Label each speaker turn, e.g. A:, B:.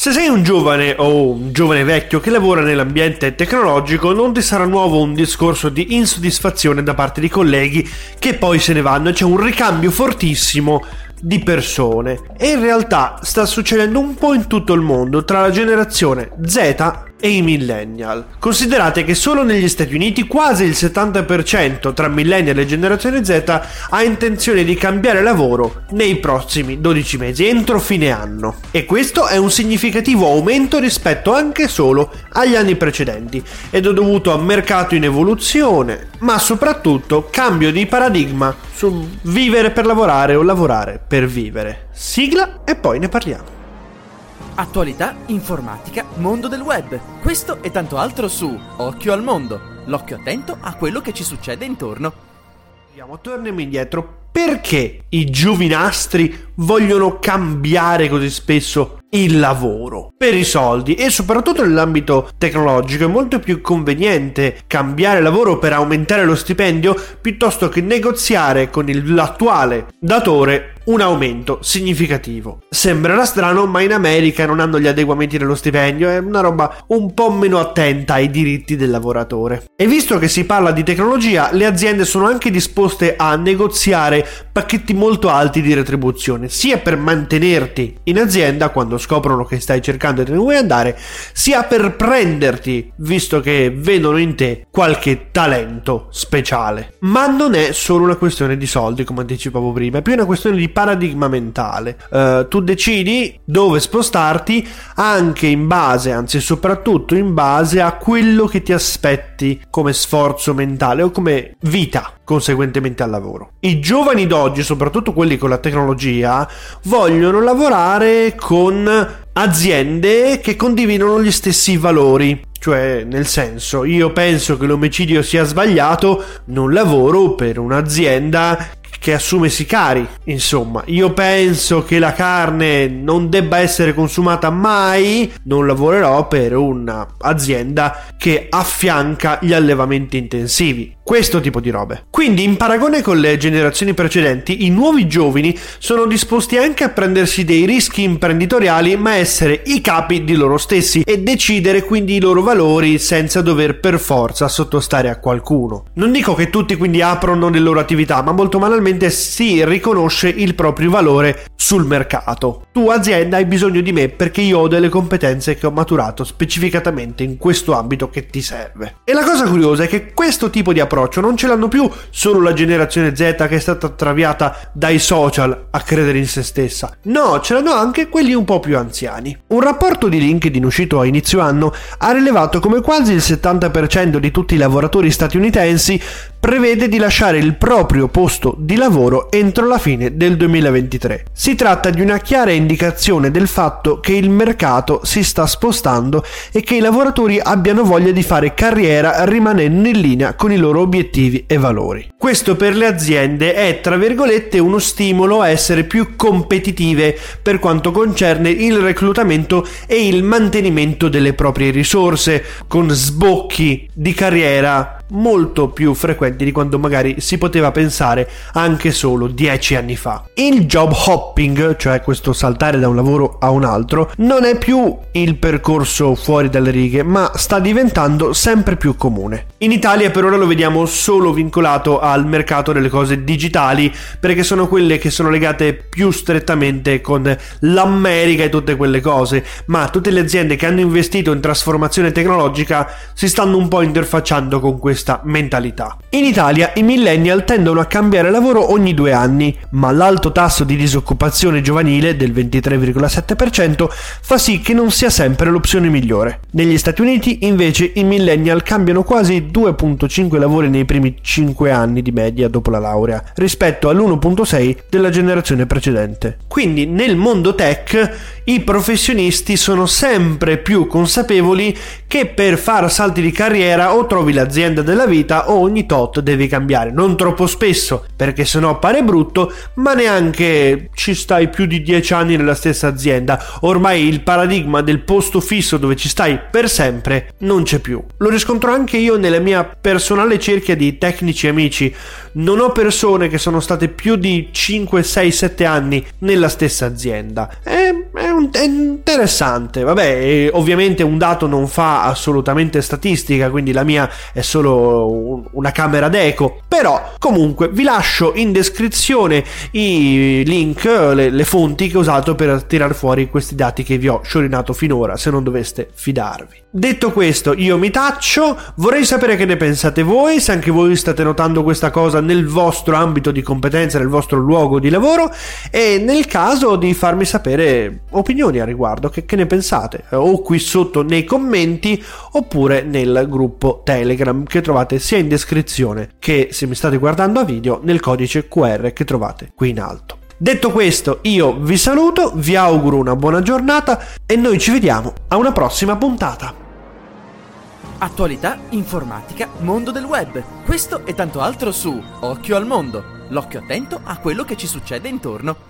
A: Se sei un giovane o un giovane vecchio che lavora nell'ambiente tecnologico, non ti sarà nuovo un discorso di insoddisfazione da parte di colleghi che poi se ne vanno. C'è un ricambio fortissimo di persone. E in realtà sta succedendo un po' in tutto il mondo tra la generazione Z e i millennial. Considerate che solo negli Stati Uniti quasi il 70% tra millennial e generazione Z ha intenzione di cambiare lavoro nei prossimi 12 mesi, entro fine anno. E questo è un significativo aumento rispetto anche solo agli anni precedenti ed è dovuto a mercato in evoluzione, ma soprattutto cambio di paradigma su vivere per lavorare o lavorare per vivere. Sigla e poi ne parliamo.
B: Attualità, informatica, mondo del web. Questo e tanto altro su Occhio al mondo. L'occhio attento a quello che ci succede intorno.
A: Andiamo, torniamo indietro. Perché i giovinastri vogliono cambiare così spesso il lavoro per i soldi e soprattutto nell'ambito tecnologico è molto più conveniente cambiare lavoro per aumentare lo stipendio piuttosto che negoziare con l'attuale datore un aumento significativo. Sembrerà strano, ma in America non hanno gli adeguamenti dello stipendio, è una roba un po' meno attenta ai diritti del lavoratore. E visto che si parla di tecnologia, le aziende sono anche disposte a negoziare pacchetti molto alti di retribuzione, sia per mantenerti in azienda quando scoprono che stai cercando e te ne vuoi andare, sia per prenderti, visto che vedono in te qualche talento speciale. Ma non è solo una questione di soldi, come anticipavo prima, è più una questione di paradigma mentale. Uh, tu decidi dove spostarti anche in base, anzi soprattutto in base a quello che ti aspetti come sforzo mentale o come vita conseguentemente al lavoro. I giovani d'oggi, soprattutto quelli con la tecnologia, vogliono lavorare con aziende che condividono gli stessi valori. Cioè, nel senso, io penso che l'omicidio sia sbagliato, non lavoro per un'azienda che assume sicari. Insomma, io penso che la carne non debba essere consumata mai, non lavorerò per un'azienda che affianca gli allevamenti intensivi. Questo tipo di robe. Quindi, in paragone con le generazioni precedenti, i nuovi giovani sono disposti anche a prendersi dei rischi imprenditoriali, ma essere i capi di loro stessi e decidere quindi i loro valori senza dover per forza sottostare a qualcuno. Non dico che tutti quindi aprono le loro attività, ma molto banalmente si riconosce il proprio valore sul mercato. Tu azienda hai bisogno di me perché io ho delle competenze che ho maturato specificatamente in questo ambito che ti serve. E la cosa curiosa è che questo tipo di approccio approccio, non ce l'hanno più solo la generazione Z che è stata traviata dai social a credere in se stessa. No, ce l'hanno anche quelli un po' più anziani. Un rapporto di LinkedIn uscito a inizio anno ha rilevato come quasi il 70% di tutti i lavoratori statunitensi prevede di lasciare il proprio posto di lavoro entro la fine del 2023. Si tratta di una chiara indicazione del fatto che il mercato si sta spostando e che i lavoratori abbiano voglia di fare carriera rimanendo in linea con i loro obiettivi e valori. Questo per le aziende è, tra virgolette, uno stimolo a essere più competitive per quanto concerne il reclutamento e il mantenimento delle proprie risorse, con sbocchi di carriera molto più frequenti di quanto magari si poteva pensare anche solo dieci anni fa. Il job hopping, cioè questo saltare da un lavoro a un altro, non è più il percorso fuori dalle righe, ma sta diventando sempre più comune. In Italia per ora lo vediamo solo vincolato al mercato delle cose digitali, perché sono quelle che sono legate più strettamente con l'America e tutte quelle cose, ma tutte le aziende che hanno investito in trasformazione tecnologica si stanno un po' interfacciando con questo questa mentalità. In Italia i millennial tendono a cambiare lavoro ogni due anni, ma l'alto tasso di disoccupazione giovanile del 23,7% fa sì che non sia sempre l'opzione migliore. Negli Stati Uniti invece i millennial cambiano quasi 2.5 lavori nei primi 5 anni di media dopo la laurea, rispetto all'1.6 della generazione precedente. Quindi nel mondo tech i professionisti sono sempre più consapevoli che per far salti di carriera o trovi l'azienda della vita o ogni tot devi cambiare, non troppo spesso perché sennò pare brutto, ma neanche ci stai più di 10 anni nella stessa azienda. Ormai il paradigma del posto fisso dove ci stai per sempre non c'è più. Lo riscontro anche io nella mia personale cerchia di tecnici amici. Non ho persone che sono state più di 5, 6, 7 anni nella stessa azienda. È, è è interessante. Vabbè, ovviamente un dato non fa assolutamente statistica, quindi la mia è solo una camera d'eco. Però, comunque, vi lascio in descrizione i link, le, le fonti che ho usato per tirare fuori questi dati che vi ho sciorinato finora, se non doveste fidarvi. Detto questo, io mi taccio, vorrei sapere che ne pensate voi, se anche voi state notando questa cosa nel vostro ambito di competenza, nel vostro luogo di lavoro e nel caso di farmi sapere opinioni a riguardo, che, che ne pensate, o qui sotto nei commenti oppure nel gruppo Telegram che trovate sia in descrizione che se mi state guardando a video nel codice QR che trovate qui in alto. Detto questo, io vi saluto, vi auguro una buona giornata e noi ci vediamo a una prossima puntata.
B: Attualità, informatica, mondo del web. Questo e tanto altro su Occhio al mondo. L'occhio attento a quello che ci succede intorno.